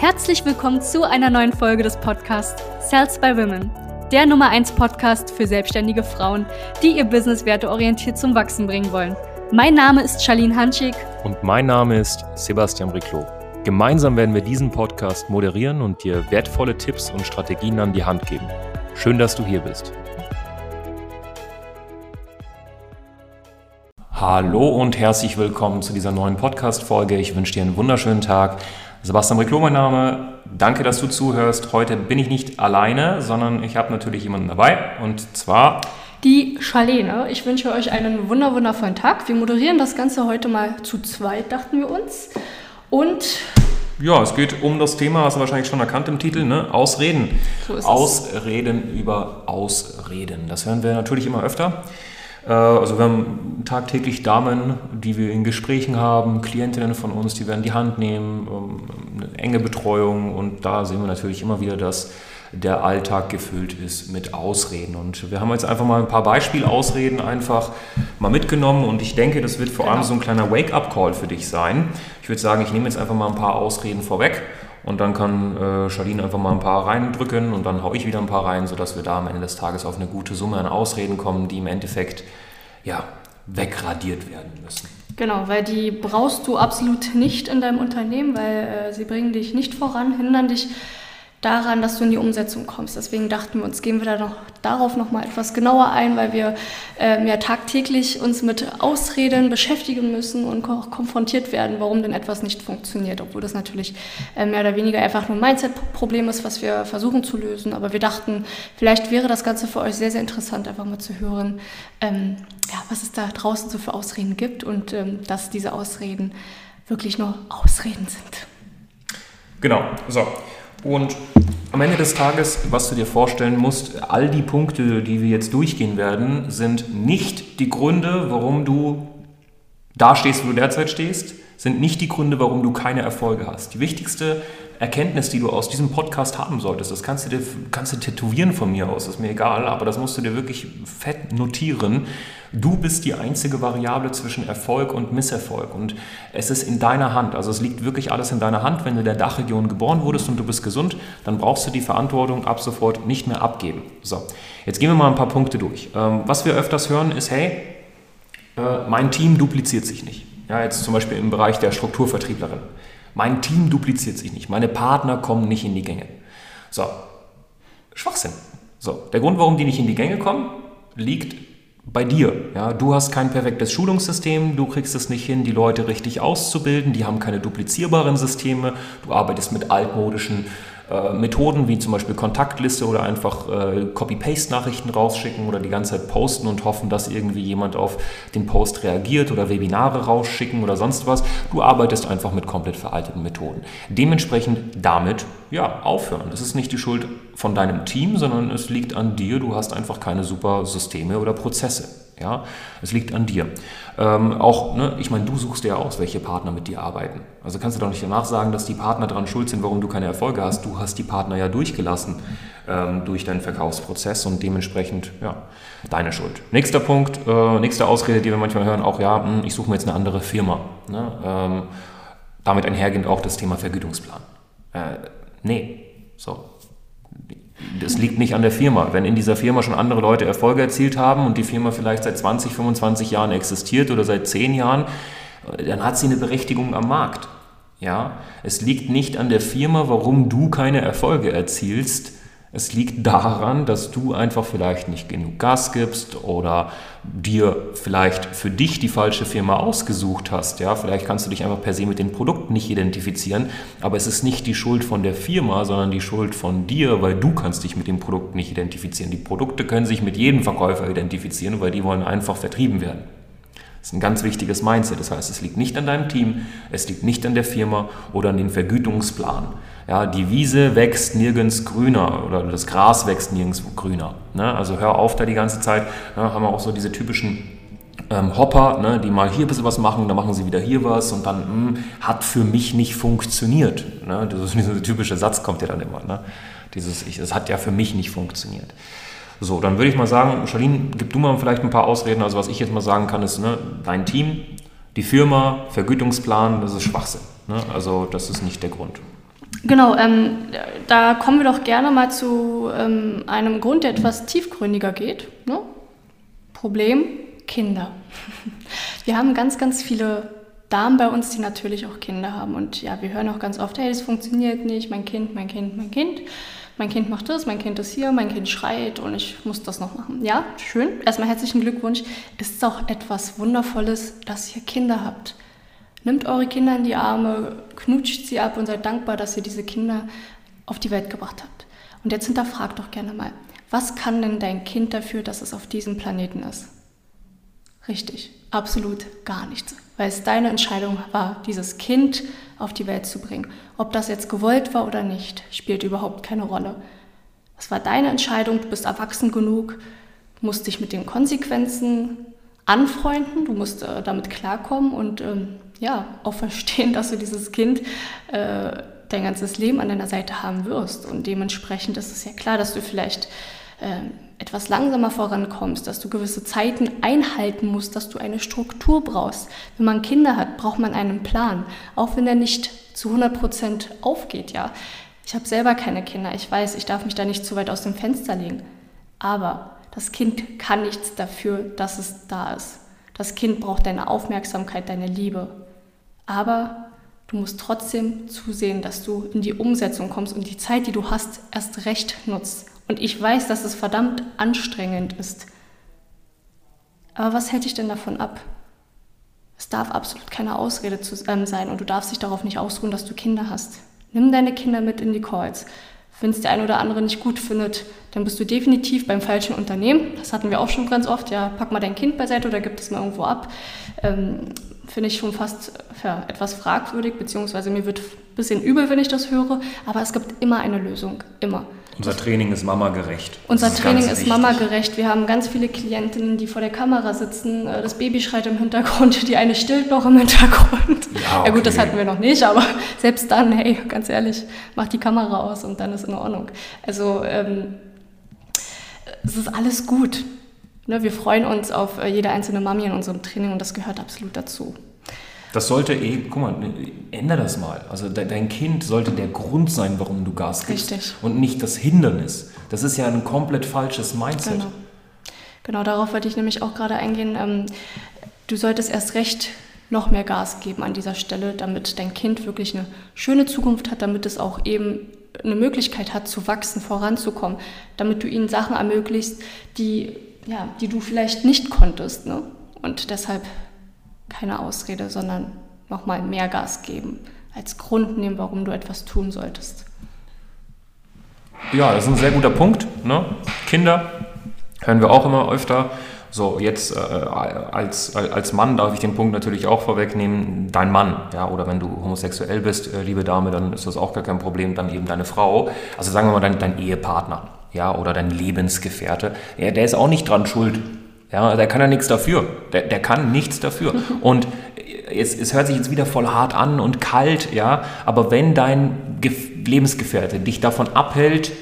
Herzlich willkommen zu einer neuen Folge des Podcasts Sales by Women, der Nummer 1 Podcast für selbstständige Frauen, die ihr Business werteorientiert zum Wachsen bringen wollen. Mein Name ist Charlene Hanschig. Und mein Name ist Sebastian Riclo. Gemeinsam werden wir diesen Podcast moderieren und dir wertvolle Tipps und Strategien an die Hand geben. Schön, dass du hier bist. Hallo und herzlich willkommen zu dieser neuen Podcast-Folge. Ich wünsche dir einen wunderschönen Tag. Sebastian Riclo, mein Name. Danke, dass du zuhörst. Heute bin ich nicht alleine, sondern ich habe natürlich jemanden dabei und zwar die Charlene. Ich wünsche euch einen wunder wundervollen Tag. Wir moderieren das Ganze heute mal zu zweit, dachten wir uns. Und ja, es geht um das Thema, hast du wahrscheinlich schon erkannt im Titel, ne? Ausreden. So Ausreden über Ausreden. Das hören wir natürlich immer öfter. Äh, also wir haben tagtäglich Damen, die wir in Gesprächen haben, Klientinnen von uns, die wir in die Hand nehmen, ähm, eine enge Betreuung und da sehen wir natürlich immer wieder, dass der Alltag gefüllt ist mit Ausreden. Und wir haben jetzt einfach mal ein paar Beispielausreden einfach mal mitgenommen und ich denke, das wird vor allem genau. so ein kleiner Wake-up-Call für dich sein. Ich würde sagen, ich nehme jetzt einfach mal ein paar Ausreden vorweg und dann kann äh, Charlene einfach mal ein paar reindrücken und dann haue ich wieder ein paar rein, sodass wir da am Ende des Tages auf eine gute Summe an Ausreden kommen, die im Endeffekt ja, wegradiert werden müssen. Genau, weil die brauchst du absolut nicht in deinem Unternehmen, weil äh, sie bringen dich nicht voran, hindern dich daran, dass du in die Umsetzung kommst. Deswegen dachten wir uns, gehen wir da noch, darauf noch mal etwas genauer ein, weil wir ähm, ja tagtäglich uns mit Ausreden beschäftigen müssen und auch konfrontiert werden, warum denn etwas nicht funktioniert, obwohl das natürlich äh, mehr oder weniger einfach nur ein Mindset-Problem ist, was wir versuchen zu lösen. Aber wir dachten, vielleicht wäre das Ganze für euch sehr, sehr interessant, einfach mal zu hören, ähm, ja, was es da draußen so für Ausreden gibt und ähm, dass diese Ausreden wirklich nur Ausreden sind. Genau, so. Und am Ende des Tages, was du dir vorstellen musst, all die Punkte, die wir jetzt durchgehen werden, sind nicht die Gründe, warum du da stehst, wo du derzeit stehst, sind nicht die Gründe, warum du keine Erfolge hast. Die wichtigste Erkenntnis, die du aus diesem Podcast haben solltest, das kannst du dir kannst du tätowieren von mir aus, ist mir egal, aber das musst du dir wirklich fett notieren. Du bist die einzige Variable zwischen Erfolg und Misserfolg und es ist in deiner Hand. Also es liegt wirklich alles in deiner Hand. Wenn du in der Dachregion geboren wurdest und du bist gesund, dann brauchst du die Verantwortung ab sofort nicht mehr abgeben. So, jetzt gehen wir mal ein paar Punkte durch. Ähm, was wir öfters hören ist, hey, äh, mein Team dupliziert sich nicht. Ja, jetzt zum Beispiel im Bereich der Strukturvertrieblerin. Mein Team dupliziert sich nicht. Meine Partner kommen nicht in die Gänge. So, Schwachsinn. So, der Grund, warum die nicht in die Gänge kommen, liegt bei dir. Ja, du hast kein perfektes Schulungssystem, du kriegst es nicht hin, die Leute richtig auszubilden, die haben keine duplizierbaren Systeme, du arbeitest mit altmodischen äh, Methoden wie zum Beispiel Kontaktliste oder einfach äh, Copy-Paste-Nachrichten rausschicken oder die ganze Zeit posten und hoffen, dass irgendwie jemand auf den Post reagiert oder Webinare rausschicken oder sonst was. Du arbeitest einfach mit komplett veralteten Methoden. Dementsprechend damit ja, aufhören. Das ist nicht die Schuld von deinem Team, sondern es liegt an dir. Du hast einfach keine super Systeme oder Prozesse. Ja, es liegt an dir. Ähm, auch, ne, ich meine, du suchst dir aus, welche Partner mit dir arbeiten. Also kannst du doch nicht danach sagen, dass die Partner daran schuld sind, warum du keine Erfolge hast. Du hast die Partner ja durchgelassen ähm, durch deinen Verkaufsprozess und dementsprechend, ja, deine Schuld. Nächster Punkt, äh, nächste Ausrede, die wir manchmal hören, auch, ja, hm, ich suche mir jetzt eine andere Firma. Ne? Ähm, damit einhergehend auch das Thema Vergütungsplan. Äh, nee, so, das liegt nicht an der Firma. Wenn in dieser Firma schon andere Leute Erfolge erzielt haben und die Firma vielleicht seit 20, 25 Jahren existiert oder seit 10 Jahren, dann hat sie eine Berechtigung am Markt. Ja, es liegt nicht an der Firma, warum du keine Erfolge erzielst, es liegt daran, dass du einfach vielleicht nicht genug Gas gibst oder dir vielleicht für dich die falsche Firma ausgesucht hast. Ja, vielleicht kannst du dich einfach per se mit den Produkten nicht identifizieren, aber es ist nicht die Schuld von der Firma, sondern die Schuld von dir, weil du kannst dich mit dem Produkt nicht identifizieren. Die Produkte können sich mit jedem Verkäufer identifizieren, weil die wollen einfach vertrieben werden. Das ist ein ganz wichtiges Mindset. Das heißt, es liegt nicht an deinem Team, es liegt nicht an der Firma oder an dem Vergütungsplan. Ja, die Wiese wächst nirgends grüner oder das Gras wächst nirgends grüner. Ne? Also hör auf da die ganze Zeit. Ne? Haben wir auch so diese typischen ähm, Hopper, ne? die mal hier ein bisschen was machen, dann machen sie wieder hier was und dann mh, hm, hat für mich nicht funktioniert. Ne? Dieser typische Satz kommt ja dann immer. Ne? Dieses, es hat ja für mich nicht funktioniert. So, dann würde ich mal sagen, Charlene, gib du mal vielleicht ein paar Ausreden. Also was ich jetzt mal sagen kann, ist, ne, dein Team, die Firma, Vergütungsplan, das ist Schwachsinn. Ne? Also das ist nicht der Grund. Genau, ähm, da kommen wir doch gerne mal zu ähm, einem Grund, der etwas tiefgründiger geht. Ne? Problem, Kinder. Wir haben ganz, ganz viele Damen bei uns, die natürlich auch Kinder haben. Und ja, wir hören auch ganz oft, hey, das funktioniert nicht, mein Kind, mein Kind, mein Kind. Mein Kind macht das, mein Kind ist hier, mein Kind schreit und ich muss das noch machen. Ja, schön. Erstmal herzlichen Glückwunsch. Ist auch etwas Wundervolles, dass ihr Kinder habt. Nimmt eure Kinder in die Arme, knutscht sie ab und seid dankbar, dass ihr diese Kinder auf die Welt gebracht habt. Und jetzt hinterfragt doch gerne mal, was kann denn dein Kind dafür, dass es auf diesem Planeten ist? Richtig, absolut gar nichts, weil es deine Entscheidung war, dieses Kind auf die Welt zu bringen. Ob das jetzt gewollt war oder nicht, spielt überhaupt keine Rolle. Es war deine Entscheidung, du bist erwachsen genug, musst dich mit den Konsequenzen anfreunden, du musst äh, damit klarkommen und ähm, ja, auch verstehen, dass du dieses Kind äh, dein ganzes Leben an deiner Seite haben wirst. Und dementsprechend ist es ja klar, dass du vielleicht etwas langsamer vorankommst, dass du gewisse Zeiten einhalten musst, dass du eine Struktur brauchst. Wenn man Kinder hat, braucht man einen Plan, auch wenn er nicht zu 100 Prozent aufgeht. Ja, ich habe selber keine Kinder. Ich weiß, ich darf mich da nicht zu weit aus dem Fenster legen. Aber das Kind kann nichts dafür, dass es da ist. Das Kind braucht deine Aufmerksamkeit, deine Liebe. Aber du musst trotzdem zusehen, dass du in die Umsetzung kommst und die Zeit, die du hast, erst recht nutzt. Und ich weiß, dass es verdammt anstrengend ist. Aber was hält dich denn davon ab? Es darf absolut keine Ausrede zu, ähm, sein und du darfst dich darauf nicht ausruhen, dass du Kinder hast. Nimm deine Kinder mit in die Calls. Wenn es der eine oder andere nicht gut findet, dann bist du definitiv beim falschen Unternehmen. Das hatten wir auch schon ganz oft. Ja, pack mal dein Kind beiseite oder gib es mal irgendwo ab. Ähm, Finde ich schon fast ja, etwas fragwürdig, beziehungsweise mir wird ein bisschen übel, wenn ich das höre. Aber es gibt immer eine Lösung. Immer. Unser Training ist mama-gerecht. Unser ist Training ist mama-gerecht. Wir haben ganz viele Klientinnen, die vor der Kamera sitzen. Äh, das Baby schreit im Hintergrund, die eine stillt noch im Hintergrund. Ja, okay. ja gut, das hatten wir noch nicht, aber selbst dann, hey, ganz ehrlich, mach die Kamera aus und dann ist in Ordnung. Also ähm, es ist alles gut. Ne, wir freuen uns auf äh, jede einzelne Mami in unserem Training und das gehört absolut dazu. Das sollte eh, guck mal, änder das mal. Also dein Kind sollte der Grund sein, warum du Gas gibst. Richtig. Und nicht das Hindernis. Das ist ja ein komplett falsches Mindset. Genau, genau darauf wollte ich nämlich auch gerade eingehen. Ähm, du solltest erst recht noch mehr Gas geben an dieser Stelle, damit dein Kind wirklich eine schöne Zukunft hat, damit es auch eben eine Möglichkeit hat zu wachsen, voranzukommen, damit du ihnen Sachen ermöglicht, die, ja, die du vielleicht nicht konntest. Ne? Und deshalb keine Ausrede, sondern nochmal mehr Gas geben, als Grund nehmen, warum du etwas tun solltest. Ja, das ist ein sehr guter Punkt. Ne? Kinder hören wir auch immer öfter. So, jetzt äh, als, als Mann darf ich den Punkt natürlich auch vorwegnehmen, dein Mann, ja, oder wenn du homosexuell bist, äh, liebe Dame, dann ist das auch gar kein Problem, dann eben deine Frau, also sagen wir mal dein, dein Ehepartner, ja, oder dein Lebensgefährte, ja, der ist auch nicht dran schuld, ja, der kann ja nichts dafür. Der, der kann nichts dafür. Und es, es hört sich jetzt wieder voll hart an und kalt, ja, aber wenn dein Ge Lebensgefährte dich davon abhält,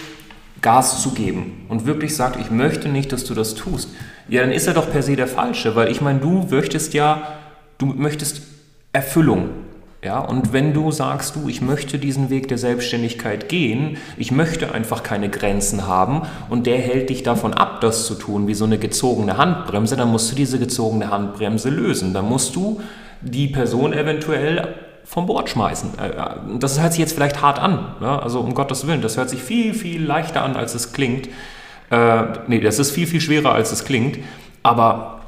Gas zu geben und wirklich sagt, ich möchte nicht, dass du das tust, ja, dann ist er doch per se der Falsche, weil ich meine, du möchtest ja, du möchtest Erfüllung ja, und wenn du sagst, du, ich möchte diesen Weg der Selbstständigkeit gehen, ich möchte einfach keine Grenzen haben und der hält dich davon ab, das zu tun, wie so eine gezogene Handbremse, dann musst du diese gezogene Handbremse lösen. Dann musst du die Person eventuell vom Bord schmeißen. Äh, äh, das hört sich jetzt vielleicht hart an, ja? also um Gottes Willen, das hört sich viel, viel leichter an, als es klingt. Äh, nee, das ist viel, viel schwerer, als es klingt. Aber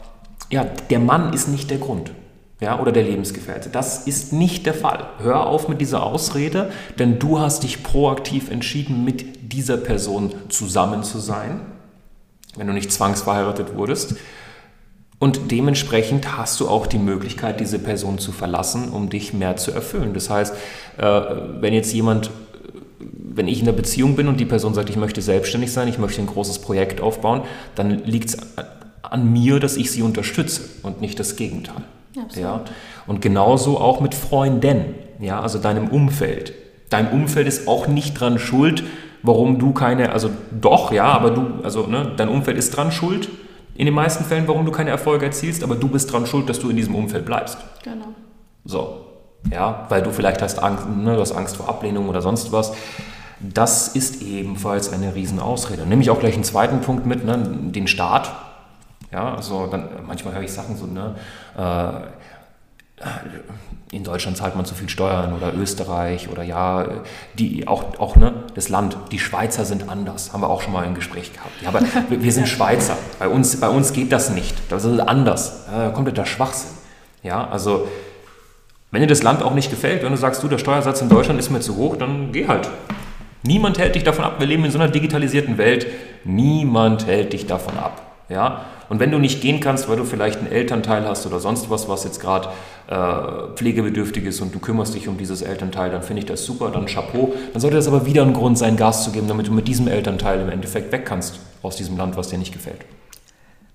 ja, der Mann ist nicht der Grund ja, oder der Lebensgefährte. Das ist nicht der Fall. Hör auf mit dieser Ausrede, denn du hast dich proaktiv entschieden, mit dieser Person zusammen zu sein, wenn du nicht zwangsverheiratet wurdest. Und dementsprechend hast du auch die Möglichkeit, diese Person zu verlassen, um dich mehr zu erfüllen. Das heißt, äh, wenn jetzt jemand, wenn ich in einer Beziehung bin und die Person sagt, ich möchte selbstständig sein, ich möchte ein großes Projekt aufbauen, dann liegt es an mir, dass ich sie unterstütze und nicht das Gegenteil. Ja? Und genauso auch mit Freunden, ja, also deinem Umfeld. Dein Umfeld ist auch nicht dran schuld, warum du keine, also doch, ja, aber du, also ne, dein Umfeld ist dran schuld, in den meisten Fällen, warum du keine Erfolge erzielst, aber du bist dran schuld, dass du in diesem Umfeld bleibst. Genau. So. Ja, weil du vielleicht hast Angst, ne, du hast Angst vor Ablehnung oder sonst was. Das ist ebenfalls eine Riesenausrede. Nehme ich auch gleich einen zweiten Punkt mit, ne, den Staat. Ja, also dann, manchmal höre ich Sachen so, ne, äh, in Deutschland zahlt man zu viel Steuern oder Österreich oder ja, die auch, auch ne, das Land, die Schweizer sind anders, haben wir auch schon mal im Gespräch gehabt. Ja, aber wir sind Schweizer, bei uns, bei uns geht das nicht, das ist anders, ja, kompletter Schwachsinn. Ja, also wenn dir das Land auch nicht gefällt, wenn du sagst, du, der Steuersatz in Deutschland ist mir zu hoch, dann geh halt. Niemand hält dich davon ab, wir leben in so einer digitalisierten Welt, niemand hält dich davon ab. Ja? Und wenn du nicht gehen kannst, weil du vielleicht einen Elternteil hast oder sonst was, was jetzt gerade äh, pflegebedürftig ist und du kümmerst dich um dieses Elternteil, dann finde ich das super, dann Chapeau. Dann sollte das aber wieder ein Grund sein, Gas zu geben, damit du mit diesem Elternteil im Endeffekt weg kannst aus diesem Land, was dir nicht gefällt.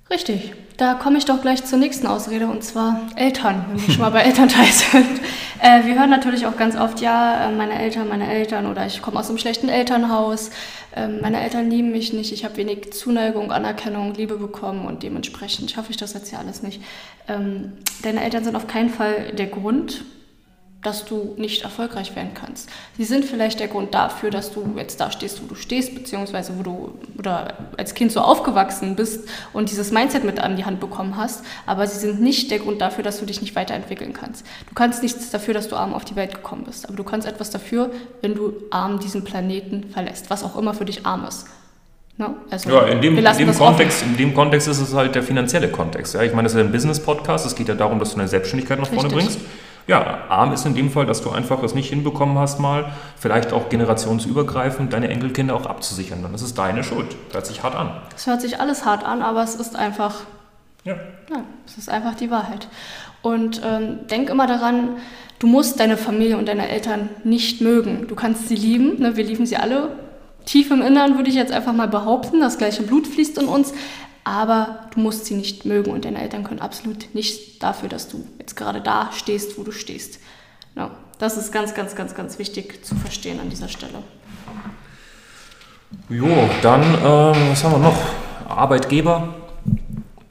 Richtig, da komme ich doch gleich zur nächsten Ausrede und zwar Eltern, wenn wir schon mal bei Elternteil sind. Äh, wir hören natürlich auch ganz oft, ja, äh, meine Eltern, meine Eltern oder ich komme aus einem schlechten Elternhaus, äh, meine Eltern lieben mich nicht, ich habe wenig Zuneigung, Anerkennung, Liebe bekommen und dementsprechend schaffe ich das jetzt ja alles nicht. Ähm, deine Eltern sind auf keinen Fall der Grund, dass du nicht erfolgreich werden kannst. Sie sind vielleicht der Grund dafür, dass du jetzt da stehst, wo du stehst, beziehungsweise wo du oder als Kind so aufgewachsen bist und dieses Mindset mit an die Hand bekommen hast, aber sie sind nicht der Grund dafür, dass du dich nicht weiterentwickeln kannst. Du kannst nichts dafür, dass du arm auf die Welt gekommen bist, aber du kannst etwas dafür, wenn du arm diesen Planeten verlässt, was auch immer für dich arm ist. No? Ne? Also ja, in dem, in, dem Kontext, in dem Kontext ist es halt der finanzielle Kontext. Ja? Ich meine, das ist ja ein Business-Podcast, es geht ja darum, dass du eine Selbstständigkeit nach vorne Richtig. bringst. Ja, arm ist in dem Fall, dass du einfach es nicht hinbekommen hast, mal vielleicht auch generationsübergreifend deine Enkelkinder auch abzusichern. Dann ist es deine Schuld. Hört sich hart an. Es hört sich alles hart an, aber es ist einfach. Ja. ja es ist einfach die Wahrheit. Und ähm, denk immer daran, du musst deine Familie und deine Eltern nicht mögen. Du kannst sie lieben, ne? wir lieben sie alle. Tief im Innern würde ich jetzt einfach mal behaupten, das gleiche Blut fließt in uns, aber du musst sie nicht mögen und deine Eltern können absolut nichts dafür, dass du jetzt gerade da stehst, wo du stehst. Ja, das ist ganz, ganz, ganz, ganz wichtig zu verstehen an dieser Stelle. Jo, dann, äh, was haben wir noch? Arbeitgeber.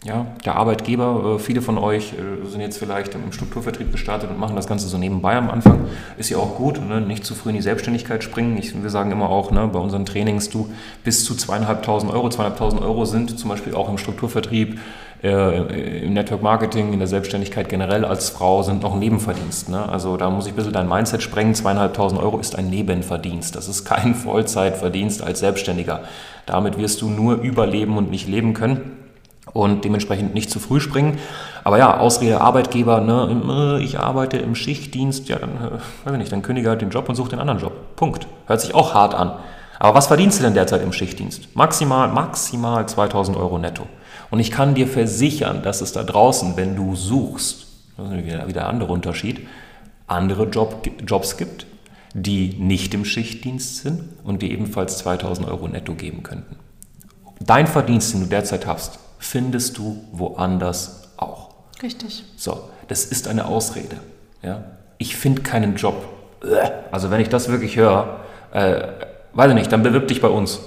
Ja, der Arbeitgeber, äh, viele von euch äh, sind jetzt vielleicht im Strukturvertrieb gestartet und machen das Ganze so nebenbei am Anfang. Ist ja auch gut, ne? nicht zu früh in die Selbstständigkeit springen. Ich, wir sagen immer auch ne, bei unseren Trainings, du bis zu zweieinhalbtausend Euro, zweieinhalbtausend Euro sind zum Beispiel auch im Strukturvertrieb, äh, im Network Marketing, in der Selbstständigkeit generell als Frau sind noch ein Nebenverdienst. Ne? Also da muss ich ein bisschen dein Mindset sprengen. Zweieinhalbtausend Euro ist ein Nebenverdienst. Das ist kein Vollzeitverdienst als Selbstständiger. Damit wirst du nur überleben und nicht leben können und dementsprechend nicht zu früh springen. Aber ja, Ausrede Arbeitgeber, ne, ich arbeite im Schichtdienst, ja, dann, äh, weiß ich nicht, dann kündige halt den Job und suche den anderen Job. Punkt. Hört sich auch hart an. Aber was verdienst du denn derzeit im Schichtdienst? Maximal, maximal 2000 Euro netto. Und ich kann dir versichern, dass es da draußen, wenn du suchst, das ist wieder, wieder ein anderer Unterschied, andere Job, Jobs gibt, die nicht im Schichtdienst sind und die ebenfalls 2000 Euro netto geben könnten. Dein Verdienst, den du derzeit hast, findest du woanders auch. Richtig. So, das ist eine Ausrede. Ja? Ich finde keinen Job. Also wenn ich das wirklich höre, äh, weiß ich nicht, dann bewirb dich bei uns.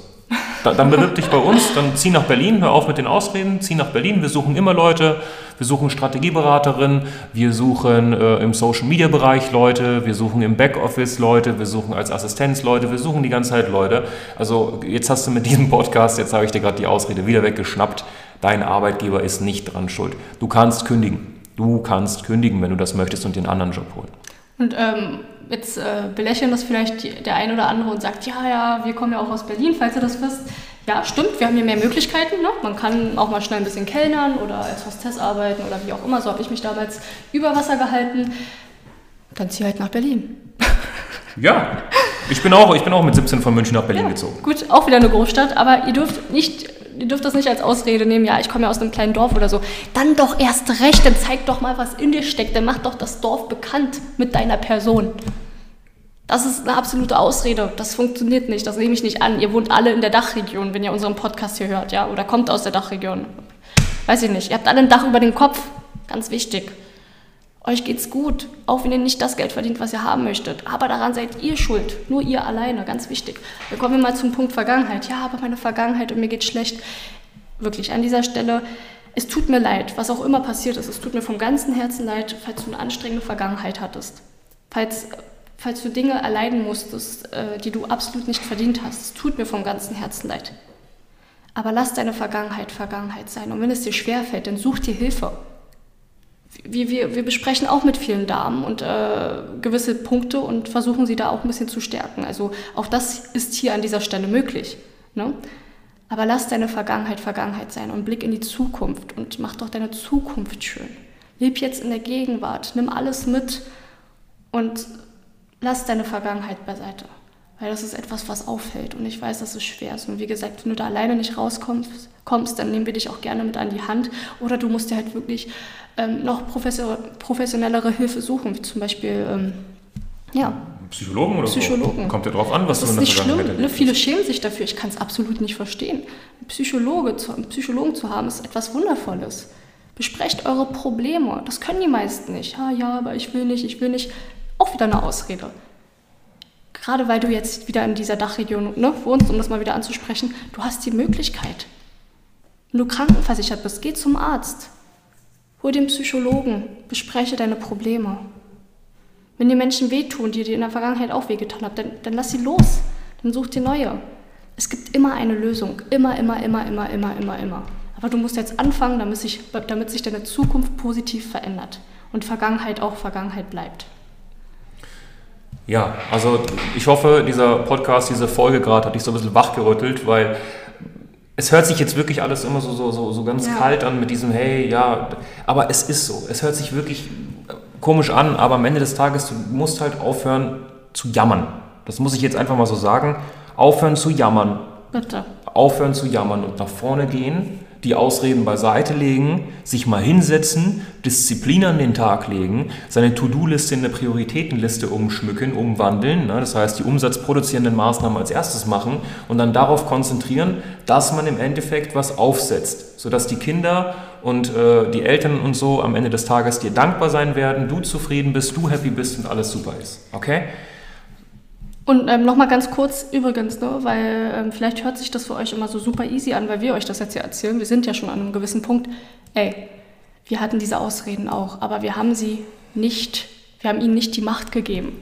Da, dann bewirb dich bei uns, dann zieh nach Berlin, hör auf mit den Ausreden, zieh nach Berlin. Wir suchen immer Leute, wir suchen Strategieberaterinnen, wir suchen äh, im Social Media Bereich Leute, wir suchen im Backoffice Leute, wir suchen als Assistenz Leute, wir suchen die ganze Zeit Leute. Also jetzt hast du mit diesem Podcast, jetzt habe ich dir gerade die Ausrede wieder weggeschnappt. Dein Arbeitgeber ist nicht dran schuld. Du kannst kündigen. Du kannst kündigen, wenn du das möchtest und den anderen Job holen. Und ähm, jetzt äh, belächeln das vielleicht der eine oder andere und sagt, ja, ja, wir kommen ja auch aus Berlin, falls ihr das wisst. Ja, stimmt, wir haben hier mehr Möglichkeiten. Ne? Man kann auch mal schnell ein bisschen kellnern oder als Hostess arbeiten oder wie auch immer. So habe ich mich damals über Wasser gehalten. Dann zieh halt nach Berlin. Ja, ich bin auch, ich bin auch mit 17 von München nach Berlin ja, gezogen. Gut, auch wieder eine Großstadt, aber ihr dürft nicht ihr dürft das nicht als Ausrede nehmen, ja, ich komme ja aus einem kleinen Dorf oder so. Dann doch erst recht, dann zeig doch mal, was in dir steckt, dann mach doch das Dorf bekannt mit deiner Person. Das ist eine absolute Ausrede. Das funktioniert nicht. Das nehme ich nicht an. Ihr wohnt alle in der Dachregion, wenn ihr unseren Podcast hier hört, ja, oder kommt aus der Dachregion. Weiß ich nicht. Ihr habt alle ein Dach über den Kopf. Ganz wichtig. Euch geht's gut, auch wenn ihr nicht das Geld verdient, was ihr haben möchtet. Aber daran seid ihr schuld. Nur ihr alleine, ganz wichtig. Wir kommen mal zum Punkt Vergangenheit. Ja, aber meine Vergangenheit und mir geht's schlecht. Wirklich an dieser Stelle, es tut mir leid, was auch immer passiert ist. Es tut mir vom ganzen Herzen leid, falls du eine anstrengende Vergangenheit hattest. falls, falls du Dinge erleiden musstest, äh, die du absolut nicht verdient hast. Es tut mir vom ganzen Herzen leid. Aber lass deine Vergangenheit Vergangenheit sein. Und wenn es dir schwerfällt, dann such dir Hilfe. Wir, wir, wir besprechen auch mit vielen Damen und äh, gewisse Punkte und versuchen sie da auch ein bisschen zu stärken. Also auch das ist hier an dieser Stelle möglich. Ne? Aber lass deine Vergangenheit Vergangenheit sein und blick in die Zukunft und mach doch deine Zukunft schön. Leb jetzt in der Gegenwart, nimm alles mit und lass deine Vergangenheit beiseite. Weil das ist etwas, was auffällt und ich weiß, dass es schwer ist. Und wie gesagt, wenn du da alleine nicht rauskommst, kommst, dann nehmen wir dich auch gerne mit an die Hand. Oder du musst dir halt wirklich ähm, noch professionellere Hilfe suchen, wie zum Beispiel ähm, ja, Psychologen oder Psychologen. so? Kommt ja drauf an, was das du in der Vergangenheit schlimm. Ne? Viele schämen sich dafür. Ich kann es absolut nicht verstehen. Ein Psychologe zu, einen Psychologen zu haben, ist etwas Wundervolles. Besprecht eure Probleme. Das können die meisten nicht. Ja, ja, aber ich will nicht, ich will nicht. Auch wieder eine Ausrede. Gerade weil du jetzt wieder in dieser Dachregion ne, wohnst, um das mal wieder anzusprechen, du hast die Möglichkeit. Wenn du krankenversichert bist, geh zum Arzt. Hol den Psychologen, bespreche deine Probleme. Wenn dir Menschen wehtun, die dir in der Vergangenheit auch wehgetan haben, dann, dann lass sie los. Dann such dir neue. Es gibt immer eine Lösung. Immer, immer, immer, immer, immer, immer, immer. Aber du musst jetzt anfangen, damit sich, damit sich deine Zukunft positiv verändert und Vergangenheit auch Vergangenheit bleibt. Ja, also ich hoffe, dieser Podcast, diese Folge gerade hat dich so ein bisschen wachgerüttelt, weil es hört sich jetzt wirklich alles immer so, so, so, so ganz ja. kalt an mit diesem, hey, ja, aber es ist so. Es hört sich wirklich komisch an, aber am Ende des Tages, du musst halt aufhören zu jammern. Das muss ich jetzt einfach mal so sagen. Aufhören zu jammern. Bitte. Aufhören zu jammern und nach vorne gehen, die Ausreden beiseite legen, sich mal hinsetzen, Disziplin an den Tag legen, seine To-Do-Liste in eine Prioritätenliste umschmücken, umwandeln, ne? das heißt die umsatzproduzierenden Maßnahmen als erstes machen und dann darauf konzentrieren, dass man im Endeffekt was aufsetzt, sodass die Kinder und äh, die Eltern und so am Ende des Tages dir dankbar sein werden, du zufrieden bist, du happy bist und alles super ist. Okay? Und ähm, nochmal ganz kurz übrigens, ne, weil ähm, vielleicht hört sich das für euch immer so super easy an, weil wir euch das jetzt ja erzählen. Wir sind ja schon an einem gewissen Punkt. Ey, wir hatten diese Ausreden auch, aber wir haben sie nicht, wir haben ihnen nicht die Macht gegeben.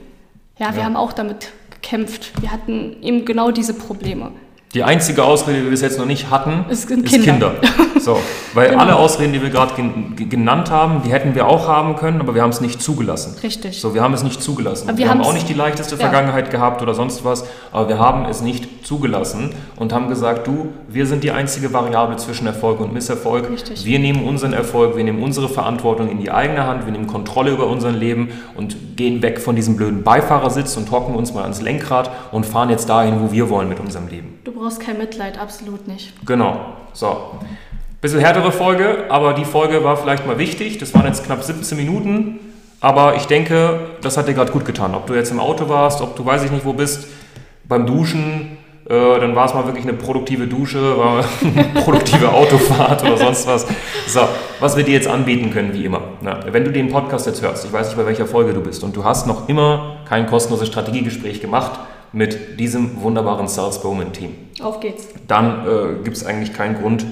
Ja, wir ja. haben auch damit gekämpft. Wir hatten eben genau diese Probleme. Die einzige Ausrede, die wir bis jetzt noch nicht hatten, ist, ist Kinder. Kinder. So, weil genau. alle Ausreden, die wir gerade genannt haben, die hätten wir auch haben können, aber wir haben es nicht zugelassen. Richtig. So, wir haben es nicht zugelassen. wir, wir haben auch nicht die leichteste ja. Vergangenheit gehabt oder sonst was, aber wir haben es nicht zugelassen und haben gesagt, du, wir sind die einzige Variable zwischen Erfolg und Misserfolg. Richtig. Wir nehmen unseren Erfolg, wir nehmen unsere Verantwortung in die eigene Hand, wir nehmen Kontrolle über unser Leben und gehen weg von diesem blöden Beifahrersitz und hocken uns mal ans Lenkrad und fahren jetzt dahin, wo wir wollen mit unserem Leben. Du brauchst kein Mitleid, absolut nicht. Genau. So. Bisschen härtere Folge, aber die Folge war vielleicht mal wichtig. Das waren jetzt knapp 17 Minuten. Aber ich denke, das hat dir gerade gut getan. Ob du jetzt im Auto warst, ob du weiß ich nicht wo bist, beim Duschen, äh, dann war es mal wirklich eine produktive Dusche, war eine produktive Autofahrt oder sonst was. So, was wir dir jetzt anbieten können, wie immer. Na, wenn du den Podcast jetzt hörst, ich weiß nicht, bei welcher Folge du bist, und du hast noch immer kein kostenloses Strategiegespräch gemacht, mit diesem wunderbaren Sales Bowman Team. Auf geht's. Dann äh, gibt es eigentlich keinen Grund,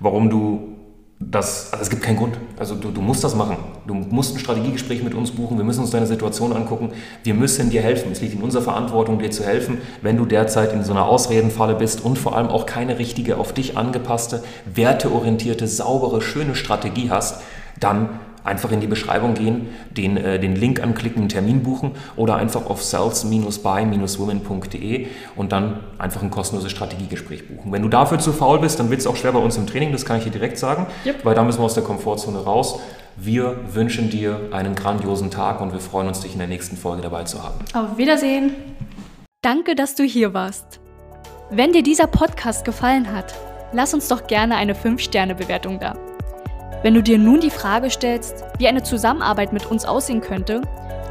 warum du das, also es gibt keinen Grund. Also du, du musst das machen. Du musst ein Strategiegespräch mit uns buchen. Wir müssen uns deine Situation angucken. Wir müssen dir helfen. Es liegt in unserer Verantwortung, dir zu helfen, wenn du derzeit in so einer Ausredenfalle bist und vor allem auch keine richtige, auf dich angepasste, werteorientierte, saubere, schöne Strategie hast, dann einfach in die Beschreibung gehen, den, äh, den Link anklicken, einen Termin buchen oder einfach auf sales-by-women.de und dann einfach ein kostenloses Strategiegespräch buchen. Wenn du dafür zu faul bist, dann wird es auch schwer bei uns im Training, das kann ich dir direkt sagen, yep. weil da müssen wir aus der Komfortzone raus. Wir wünschen dir einen grandiosen Tag und wir freuen uns, dich in der nächsten Folge dabei zu haben. Auf Wiedersehen. Danke, dass du hier warst. Wenn dir dieser Podcast gefallen hat, lass uns doch gerne eine 5-Sterne-Bewertung da. Wenn du dir nun die Frage stellst, wie eine Zusammenarbeit mit uns aussehen könnte,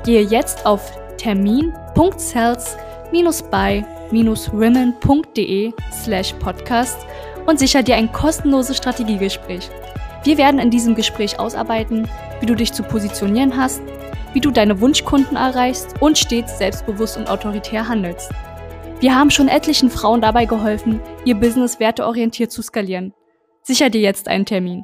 gehe jetzt auf termin.cells-by-women.de slash podcast und sicher dir ein kostenloses Strategiegespräch. Wir werden in diesem Gespräch ausarbeiten, wie du dich zu positionieren hast, wie du deine Wunschkunden erreichst und stets selbstbewusst und autoritär handelst. Wir haben schon etlichen Frauen dabei geholfen, ihr Business werteorientiert zu skalieren. Sicher dir jetzt einen Termin.